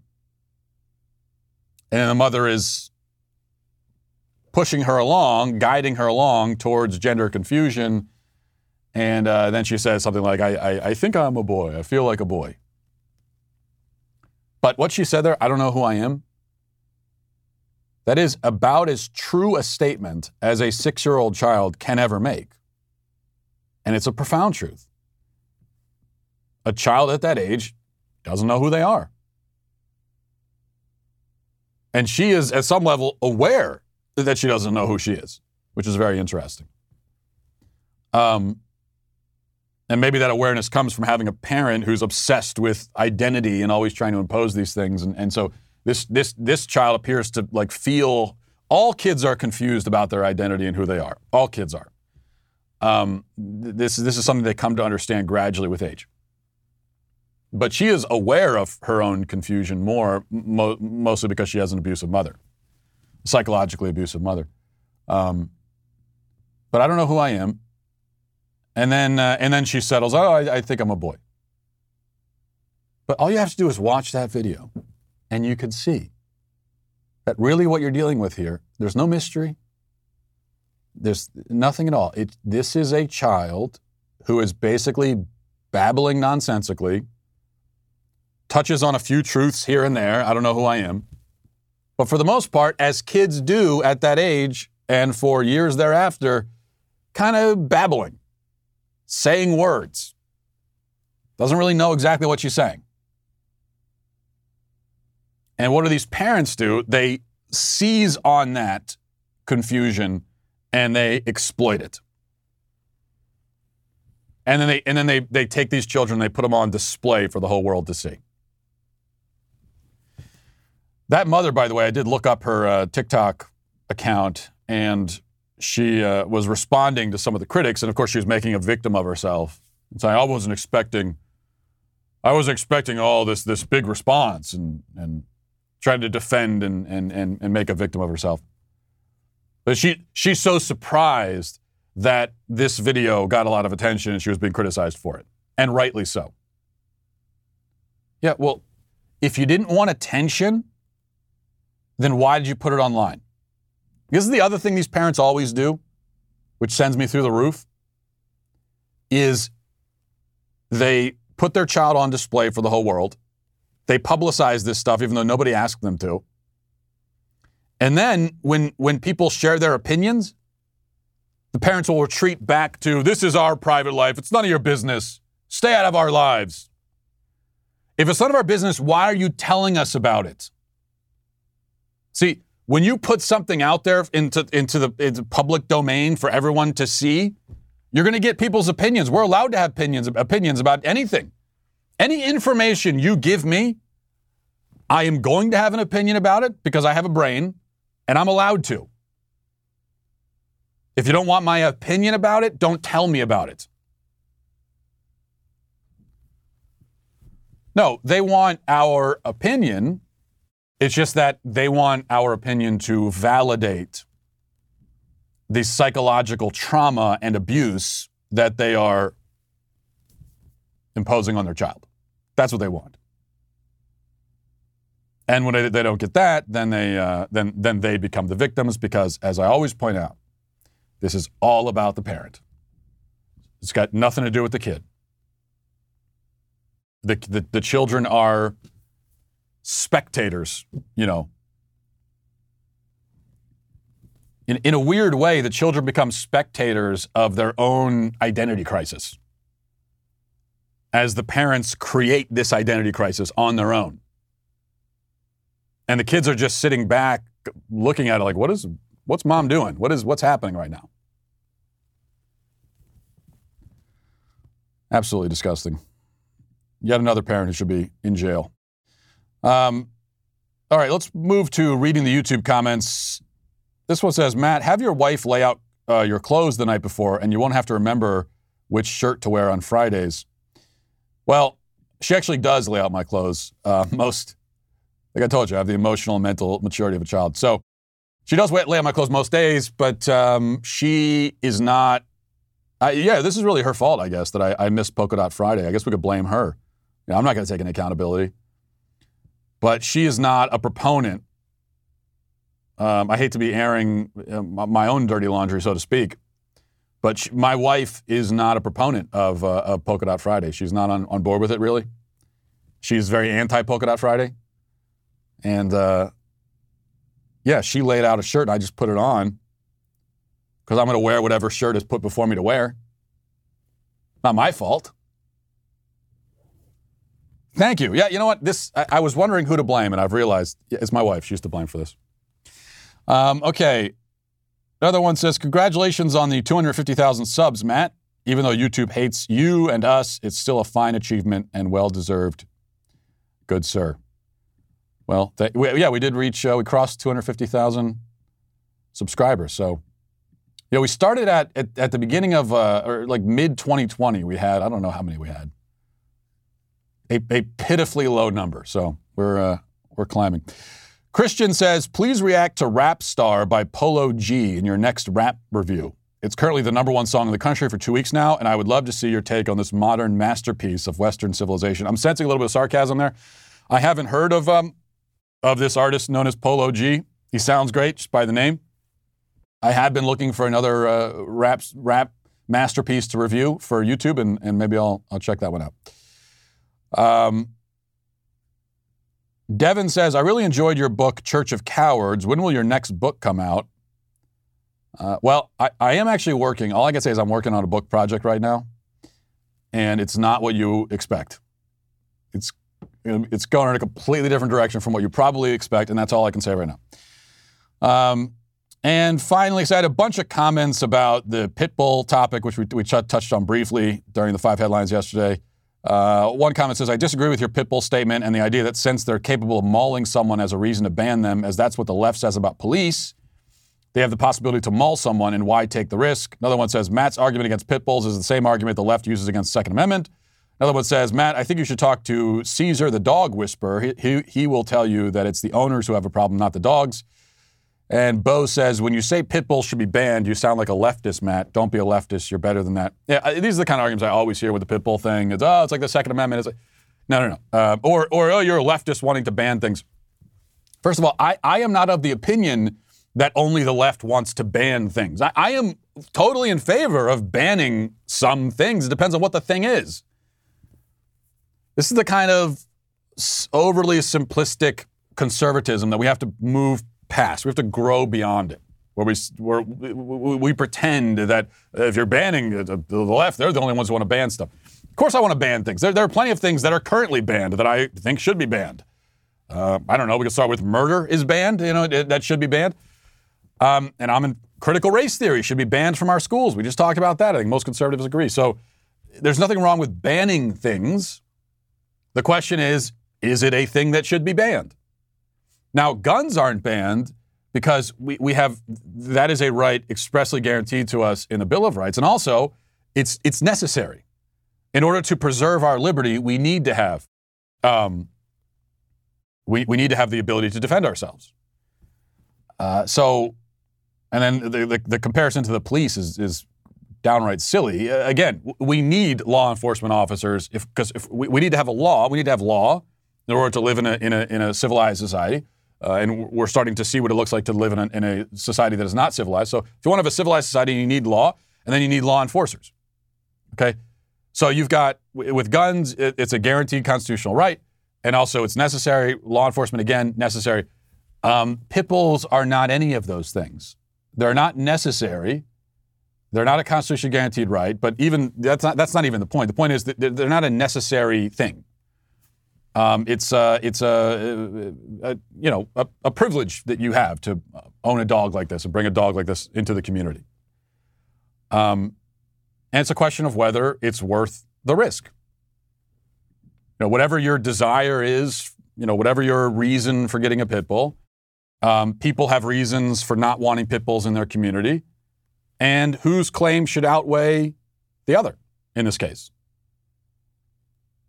and the mother is pushing her along, guiding her along towards gender confusion. And uh, then she says something like, I, I, I think I'm a boy. I feel like a boy. But what she said there, I don't know who I am, that is about as true a statement as a six year old child can ever make. And it's a profound truth. A child at that age doesn't know who they are. And she is, at some level, aware that she doesn't know who she is, which is very interesting. Um, and maybe that awareness comes from having a parent who's obsessed with identity and always trying to impose these things. And, and so this, this, this child appears to like feel all kids are confused about their identity and who they are. All kids are. Um, this, this is something they come to understand gradually with age. But she is aware of her own confusion more, mo- mostly because she has an abusive mother, psychologically abusive mother. Um, but I don't know who I am. And then, uh, and then she settles, oh, I, I think I'm a boy. But all you have to do is watch that video, and you can see that really what you're dealing with here, there's no mystery. There's nothing at all. It, this is a child who is basically babbling nonsensically, touches on a few truths here and there. I don't know who I am. But for the most part, as kids do at that age, and for years thereafter, kind of babbling, saying words. Doesn't really know exactly what she's saying. And what do these parents do? They seize on that confusion and they exploit it. And then they and then they they take these children, they put them on display for the whole world to see. That mother, by the way, I did look up her uh, TikTok account, and she uh, was responding to some of the critics, and of course, she was making a victim of herself, and saying, "I wasn't expecting, I was expecting all this this big response," and and trying to defend and and and, and make a victim of herself. But she she's so surprised that this video got a lot of attention and she was being criticized for it, and rightly so. Yeah, well, if you didn't want attention, then why did you put it online? This is the other thing these parents always do, which sends me through the roof, is they put their child on display for the whole world. They publicize this stuff even though nobody asked them to. And then when when people share their opinions, the parents will retreat back to this is our private life. It's none of your business. Stay out of our lives. If it's none of our business, why are you telling us about it? See, when you put something out there into, into the into public domain for everyone to see, you're going to get people's opinions. We're allowed to have opinions, opinions about anything. Any information you give me, I am going to have an opinion about it because I have a brain and I'm allowed to. If you don't want my opinion about it, don't tell me about it. No, they want our opinion. It's just that they want our opinion to validate the psychological trauma and abuse that they are imposing on their child. That's what they want. And when they, don't get that, then they uh, then then they become the victims because, as I always point out, this is all about the parent. It's got nothing to do with the kid. The, the, the children are spectators, you know. In, in a weird way, the children become spectators of their own identity crisis as the parents create this identity crisis on their own. And the kids are just sitting back looking at it like, what is, what's mom doing? What is, what's happening right now? Absolutely disgusting. Yet another parent who should be in jail. Um, all right, let's move to reading the YouTube comments. This one says, Matt, have your wife lay out uh, your clothes the night before, and you won't have to remember which shirt to wear on Fridays. Well, she actually does lay out my clothes. Uh, most, like I told you, I have the emotional and mental maturity of a child. So she does lay out my clothes most days, but um, she is not. I, yeah, this is really her fault, I guess, that I, I missed Polka Dot Friday. I guess we could blame her. You know, I'm not going to take any accountability. But she is not a proponent. Um, I hate to be airing uh, my own dirty laundry, so to speak. But she, my wife is not a proponent of, uh, of Polka Dot Friday. She's not on, on board with it, really. She's very anti Polka Dot Friday. And uh, yeah, she laid out a shirt and I just put it on because I'm going to wear whatever shirt is put before me to wear. Not my fault. Thank you. Yeah, you know what? This I, I was wondering who to blame, and I've realized yeah, it's my wife. She's to blame for this. Um, okay. Another one says, Congratulations on the 250,000 subs, Matt. Even though YouTube hates you and us, it's still a fine achievement and well deserved. Good, sir. Well, th- we, yeah, we did reach, uh, we crossed 250,000 subscribers. So, yeah, we started at, at, at the beginning of, uh, or like mid 2020, we had, I don't know how many we had, a, a pitifully low number. So we're, uh, we're climbing. Christian says, please react to Rap Star by Polo G in your next rap review. It's currently the number one song in the country for two weeks now, and I would love to see your take on this modern masterpiece of Western civilization. I'm sensing a little bit of sarcasm there. I haven't heard of, um, of this artist known as Polo G. He sounds great just by the name. I have been looking for another uh, rap, rap masterpiece to review for YouTube, and, and maybe I'll, I'll check that one out. Um, Devin says, I really enjoyed your book, Church of Cowards. When will your next book come out? Uh, well, I, I am actually working. All I can say is I'm working on a book project right now, and it's not what you expect. It's it's going in a completely different direction from what you probably expect, and that's all I can say right now. Um, and finally, so I had a bunch of comments about the pit bull topic, which we, we touched on briefly during the five headlines yesterday. Uh, one comment says, I disagree with your pit bull statement and the idea that since they're capable of mauling someone as a reason to ban them, as that's what the left says about police, they have the possibility to maul someone, and why take the risk? Another one says, Matt's argument against pit bulls is the same argument the left uses against Second Amendment. Another one says, Matt, I think you should talk to Cesar, the dog whisperer. He, he, he will tell you that it's the owners who have a problem, not the dogs. And Bo says, when you say pit bulls should be banned, you sound like a leftist, Matt. Don't be a leftist. You're better than that. Yeah, these are the kind of arguments I always hear with the pit bull thing. It's, oh, it's like the Second Amendment. It's like, no, no, no. Uh, or, or, oh, you're a leftist wanting to ban things. First of all, I, I am not of the opinion that only the left wants to ban things. I, I am totally in favor of banning some things. It depends on what the thing is. This is the kind of overly simplistic conservatism that we have to move past. We have to grow beyond it. Where we, where we, we pretend that if you're banning the, the left, they're the only ones who want to ban stuff. Of course, I want to ban things. There, there are plenty of things that are currently banned that I think should be banned. Uh, I don't know. We can start with murder is banned. You know that should be banned. Um, and I'm in critical race theory should be banned from our schools. We just talked about that. I think most conservatives agree. So there's nothing wrong with banning things. The question is, is it a thing that should be banned? Now, guns aren't banned because we, we have that is a right expressly guaranteed to us in the Bill of Rights. And also, it's, it's necessary. In order to preserve our liberty, we need to have um, we, we need to have the ability to defend ourselves. Uh, so, and then the, the, the, comparison to the police is, is downright silly. Uh, again, we need law enforcement officers because if, if we, we, need to have a law, we need to have law in order to live in a, in a, in a civilized society. Uh, and we're starting to see what it looks like to live in a, in a society that is not civilized. So if you want to have a civilized society, you need law, and then you need law enforcers. Okay? So you've got, with guns, it, it's a guaranteed constitutional right, and also it's necessary. Law enforcement, again, necessary. Um, pit bulls are not any of those things. They're not necessary. They're not a constitutionally guaranteed right, but even that's not, that's not even the point. The point is that they're not a necessary thing. Um, it's uh, it's a, a, you know a, a, privilege that you have to own a dog like this and bring a dog like this into the community. Um, and it's a question of whether it's worth the risk. You know, whatever your desire is, you know, whatever your reason for getting a pit bull, um, people have reasons for not wanting pit bulls in their community, and whose claim should outweigh the other in this case.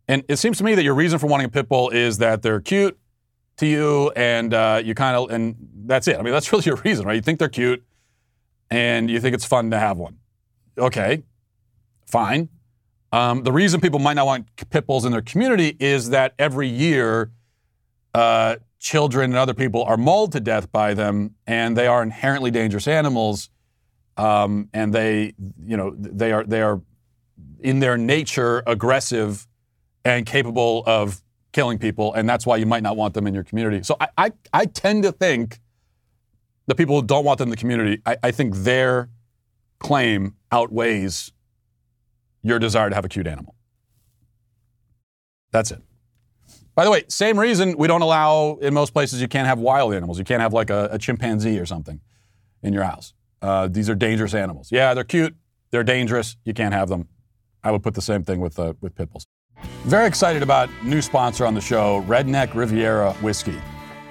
And it seems to me that your reason for wanting a pit bull is that they're cute to you, and uh, you kind of, and that's it. I mean, that's really your reason, right? You think they're cute, and you think it's fun to have one. Okay, fine. Um, the reason people might not want pit bulls in their community is that every year, uh, children and other people are mauled to death by them, and they are inherently dangerous animals, um, and they, you know, they are they are in their nature aggressive and capable of killing people, and that's why you might not want them in your community. So I, I, I tend to think the people who don't want them in the community, I, I think their claim outweighs your desire to have a cute animal. That's it. By the way, same reason we don't allow in most places you can't have wild animals. You can't have like a, a chimpanzee or something in your house. Uh, these are dangerous animals. Yeah, they're cute. They're dangerous. You can't have them. I would put the same thing with uh, with pit bulls. Very excited about new sponsor on the show, Redneck Riviera Whiskey.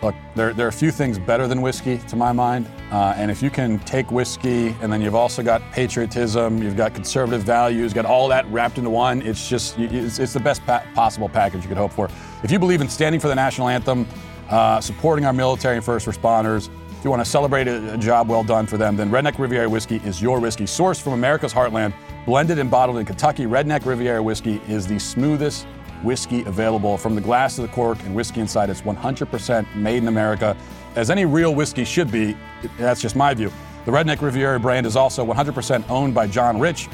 Look, there, there are a few things better than whiskey to my mind. Uh, and if you can take whiskey and then you've also got patriotism, you've got conservative values, got all that wrapped into one, it's just, it's, it's the best pa- possible package you could hope for. If you believe in standing for the national anthem, uh, supporting our military and first responders, if you want to celebrate a, job well done for them, then Redneck Riviera Whiskey is your whiskey. Sourced from America's heartland, blended and bottled in Kentucky, Redneck Riviera Whiskey is the smoothest whiskey available. From the glass to the cork and whiskey inside, it's 100% made in America. As any real whiskey should be, that's just my view. The Redneck Riviera brand is also 100% owned by John Rich.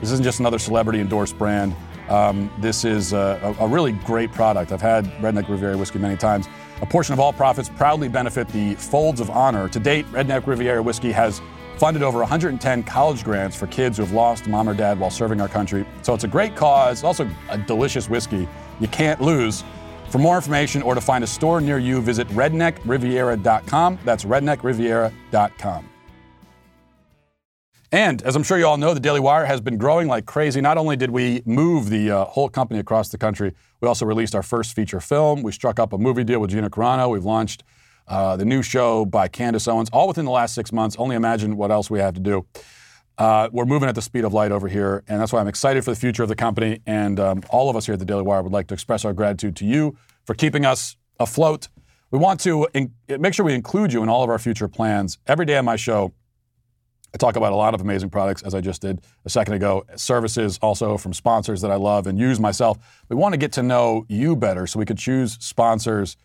This isn't just another celebrity endorsed brand. Um, this is a, a, really great product. I've had Redneck Riviera whiskey many times. A portion of all profits proudly benefit the Folds of Honor. To date, Redneck Riviera whiskey has funded over 110 college grants for kids who have lost mom or dad while serving our country. So it's a great cause, also a delicious whiskey you can't lose. For more information or to find a store near you, visit redneckriviera.com. That's redneckriviera.com. And as I'm sure you all know, the Daily Wire has been growing like crazy. Not only did we move the uh, whole company across the country, we also released our first feature film. We struck up a movie deal with Gina Carano. We've launched uh, the new show by Candace Owens, all within the last six months. Only imagine what else we have to do. Uh, we're moving at the speed of light over here, and that's why I'm excited for the future of the company. And um, all of us here at the Daily Wire would like to express our gratitude to you for keeping us afloat. We want to in- make sure we include you in all of our future plans. Every day on my show, I talk about a lot of amazing products, as I just did a second ago, services also from sponsors that I love and use myself. We want to get to know you better so we could choose sponsors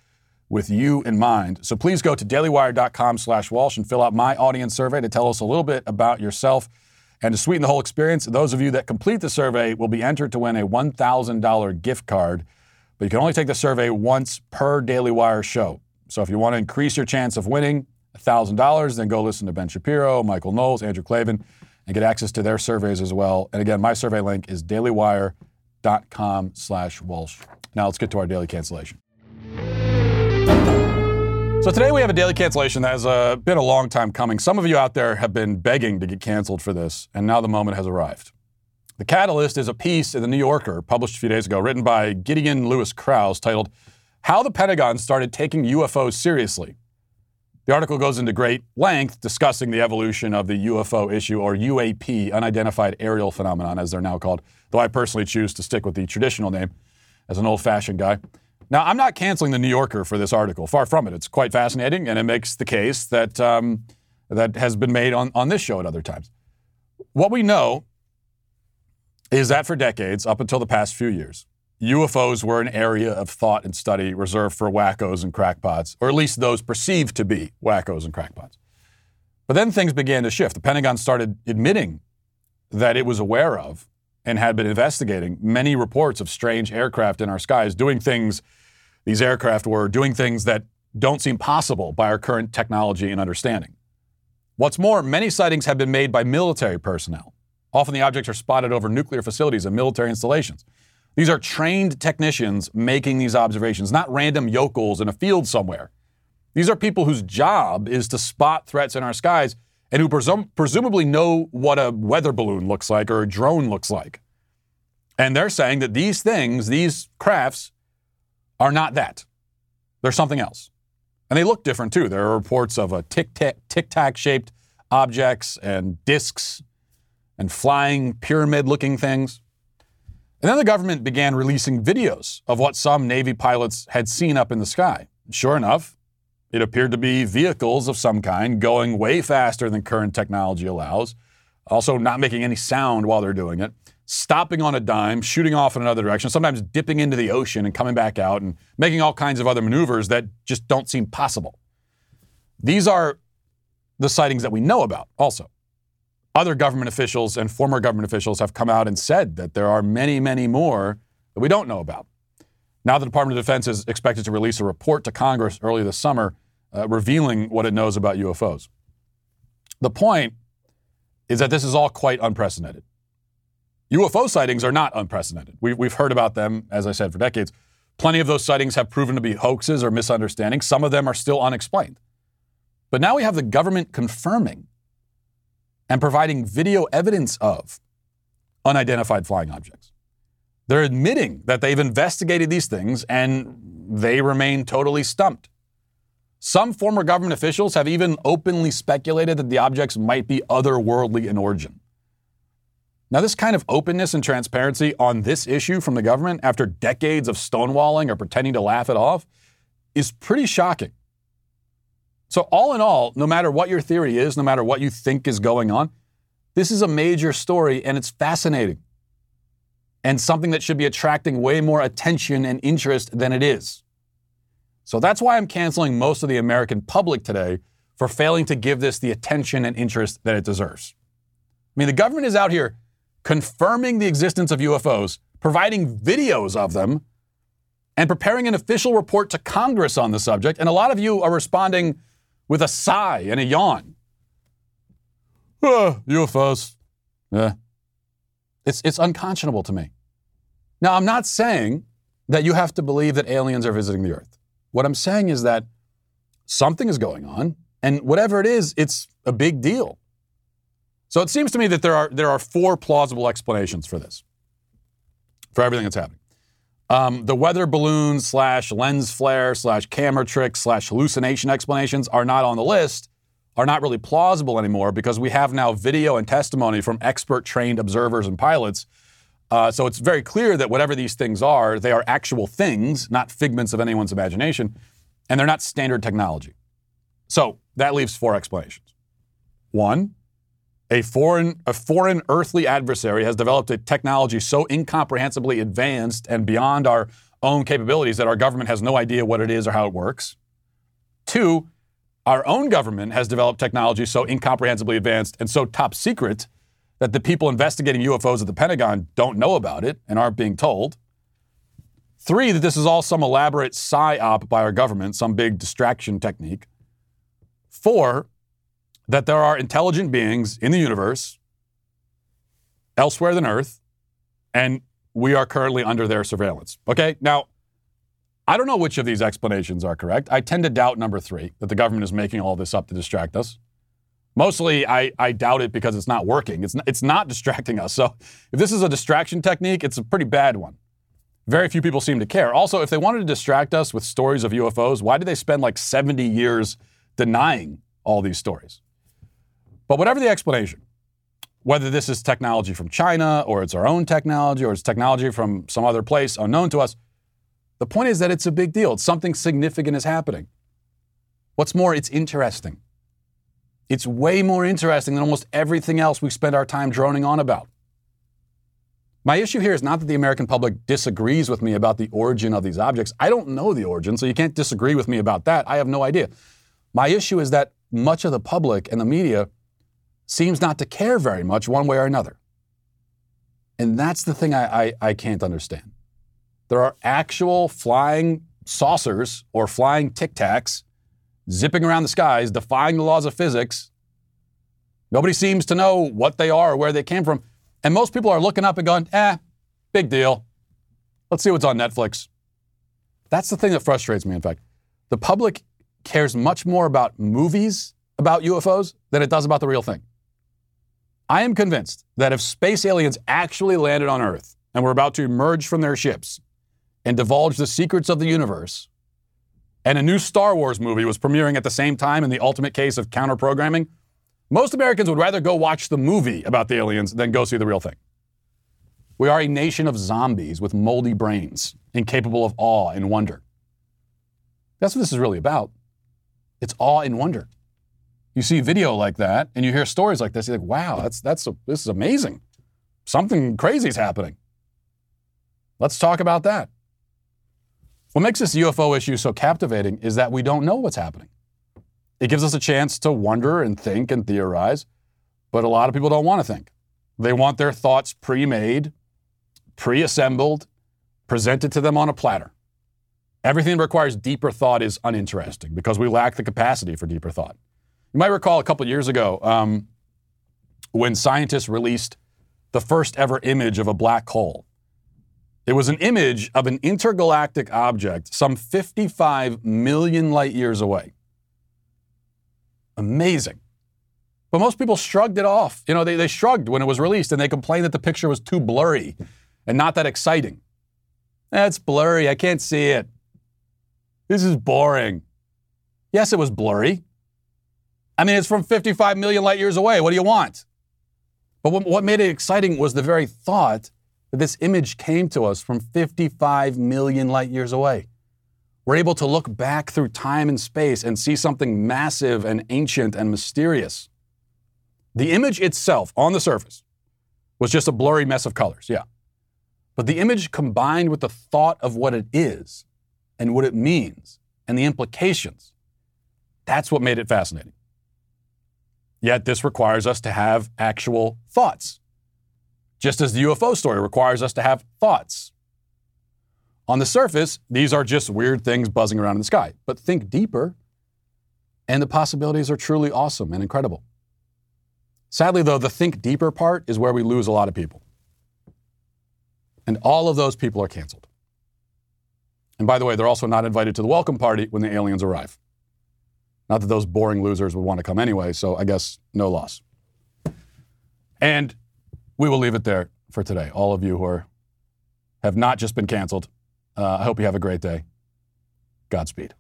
with you in mind. So please go to dailywire.com slash Walsh and fill out my audience survey to tell us a little bit about yourself. And to sweeten the whole experience, those of you that complete the survey will be entered to win a $1,000 gift card. But you can only take the survey once per Daily Wire show. So if you want to increase your chance of winning, $1,000, then go listen to Ben Shapiro, Michael Knowles, Andrew Klavan, and get access to their surveys as well. And again, my survey link is dailywire.com slash Walsh. Now let's get to our daily cancellation. So today we have a daily cancellation that has uh, been a long time coming. Some of you out there have been begging to get canceled for this, and now the moment has arrived. The catalyst is a piece in the New Yorker published a few days ago, written by Gideon Lewis Kraus, titled "How the Pentagon Started Taking UFOs Seriously." The article goes into great length discussing the evolution of the UFO issue, or UAP, unidentified aerial phenomenon, as they're now called, though I personally choose to stick with the traditional name as an old fashioned guy. Now, I'm not canceling the New Yorker for this article. Far from it. It's quite fascinating, and it makes the case that, um, that has been made on, on this show at other times. What we know is that for decades, up until the past few years, UFOs were an area of thought and study reserved for wackos and crackpots, or at least those perceived to be wackos and crackpots. But then things began to shift. The Pentagon started admitting that it was aware of and had been investigating many reports of strange aircraft in our skies doing things, these aircraft were doing things that don't seem possible by our current technology and understanding. What's more, many sightings have been made by military personnel. Often the objects are spotted over nuclear facilities and military installations. These are trained technicians making these observations, not random yokels in a field somewhere. These are people whose job is to spot threats in our skies and who presum- presumably know what a weather balloon looks like or a drone looks like. And they're saying that these things, these crafts, are not that. They're something else. And they look different too. There are reports of a tic tac shaped objects and discs and flying pyramid looking things. And then the government began releasing videos of what some Navy pilots had seen up in the sky. Sure enough, it appeared to be vehicles of some kind going way faster than current technology allows, also not making any sound while they're doing it, stopping on a dime, shooting off in another direction, sometimes dipping into the ocean and coming back out and making all kinds of other maneuvers that just don't seem possible. These are the sightings that we know about also. Other government officials and former government officials have come out and said that there are many, many more that we don't know about. Now, the Department of Defense is expected to release a report to Congress early this summer uh, revealing what it knows about UFOs. The point is that this is all quite unprecedented. UFO sightings are not unprecedented. We, we've heard about them, as I said, for decades. Plenty of those sightings have proven to be hoaxes or misunderstandings. Some of them are still unexplained. But now we have the government confirming and providing video evidence of unidentified flying objects. They're admitting that they've investigated these things and they remain totally stumped. Some former government officials have even openly speculated that the objects might be otherworldly in origin. Now, this kind of openness and transparency on this issue from the government after decades of stonewalling or pretending to laugh it off is pretty shocking. So, all in all, no matter what your theory is, no matter what you think is going on, this is a major story and it's fascinating and something that should be attracting way more attention and interest than it is. So, that's why I'm canceling most of the American public today for failing to give this the attention and interest that it deserves. I mean, the government is out here confirming the existence of UFOs, providing videos of them, and preparing an official report to Congress on the subject. And a lot of you are responding with a sigh and a yawn. ah, UFOs. Yeah. It's, it's unconscionable to me. Now, I'm not saying that you have to believe that aliens are visiting the Earth. What I'm saying is that something is going on, and whatever it is, it's a big deal. So it seems to me that there are, there are four plausible explanations for this, for everything that's happening. Um, the weather balloon slash lens flare slash camera trick slash hallucination explanations are not on the list, are not really plausible anymore because we have now video and testimony from expert trained observers and pilots. Uh, so it's very clear that whatever these things are, they are actual things, not figments of anyone's imagination, and they're not standard technology. So that leaves four explanations. One, a foreign, a foreign earthly adversary has developed a technology so incomprehensibly advanced and beyond our own capabilities that our government has no idea what it is or how it works. Two, our own government has developed technology so incomprehensibly advanced and so top secret that the people investigating UFOs at the Pentagon don't know about it and aren't being told. Three, that this is all some elaborate psy-op by our government, some big distraction technique. Four, that there are intelligent beings in the universe elsewhere than Earth, and we are currently under their surveillance. Okay, now, I don't know which of these explanations are correct. I tend to doubt number three, that the government is making all this up to distract us. Mostly, I, I doubt it because it's not working. It's not, it's not distracting us. So, if this is a distraction technique, it's a pretty bad one. Very few people seem to care. Also, if they wanted to distract us with stories of UFOs, why did they spend like 70 years denying all these stories? But whatever the explanation, whether this is technology from China or it's our own technology or it's technology from some other place unknown to us, the point is that it's a big deal. It's something significant is happening. What's more, it's interesting. It's way more interesting than almost everything else we spend our time droning on about. My issue here is not that the American public disagrees with me about the origin of these objects. I don't know the origin, so you can't disagree with me about that. I have no idea. My issue is that much of the public and the media seems not to care very much one way or another. And that's the thing I, I, I can't understand. There are actual flying saucers or flying tic tacs zipping around the skies, defying the laws of physics. Nobody seems to know what they are or where they came from. And most people are looking up and going, eh, big deal. Let's see what's on Netflix. That's the thing that frustrates me, in fact. The public cares much more about movies about UFOs than it does about the real thing. I am convinced that if space aliens actually landed on Earth and were about to emerge from their ships and divulge the secrets of the universe, and a new Star Wars movie was premiering at the same time in the ultimate case of counter programming, most Americans would rather go watch the movie about the aliens than go see the real thing. We are a nation of zombies with moldy brains, incapable of awe and wonder. That's what this is really about. It's awe and wonder you see video like that and you hear stories like this, you're like, wow, that's, that's a, this is amazing. Something crazy is happening. Let's talk about that. What makes this UFO issue so captivating is that we don't know what's happening. It gives us a chance to wonder and think and theorize, but a lot of people don't want to think. They want their thoughts pre made, pre assembled, presented to them on a platter. Everything that requires deeper thought is uninteresting because we lack the capacity for deeper thought. You might recall a couple years ago um, when scientists released the first ever image of a black hole. It was an image of an intergalactic object some 55 million light years away. Amazing. But most people shrugged it off. You know, they, they shrugged when it was released and they complained that the picture was too blurry and not that exciting. That's blurry. I can't see it. This is boring. Yes, it was blurry. I mean, it's from 55 million light years away. What do you want? But what made it exciting was the very thought that this image came to us from 55 million light years away. We're able to look back through time and space and see something massive and ancient and mysterious. The image itself, on the surface, was just a blurry mess of colors, yeah. But the image combined with the thought of what it is and what it means and the implications, that's what made it fascinating. Yet this requires us to have actual thoughts, just as the UFO story requires us to have thoughts. On the surface, these are just weird things buzzing around in the sky. But think deeper, and the possibilities are truly awesome and incredible. Sadly, though, the think deeper part is where we lose a lot of people. And all of those people are canceled. And by the way, they're also not invited to the welcome party when the aliens arrive. Not that those boring losers would want to come anyway, so I guess no loss. And we will leave it there for today. All of you who are, have not just been canceled, uh, I hope you have a great day. Godspeed.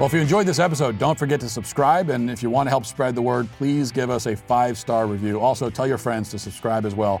Well, if you enjoyed this episode, don't forget to subscribe. And if you want to help spread the word, please give us a five star review. Also, tell your friends to subscribe as well.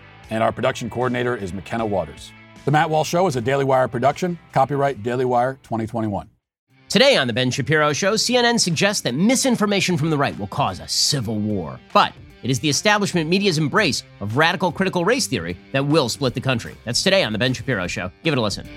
And our production coordinator is McKenna Waters. The Matt Walsh Show is a Daily Wire production. Copyright Daily Wire 2021. Today on The Ben Shapiro Show, CNN suggests that misinformation from the right will cause a civil war. But it is the establishment media's embrace of radical critical race theory that will split the country. That's today on The Ben Shapiro Show. Give it a listen.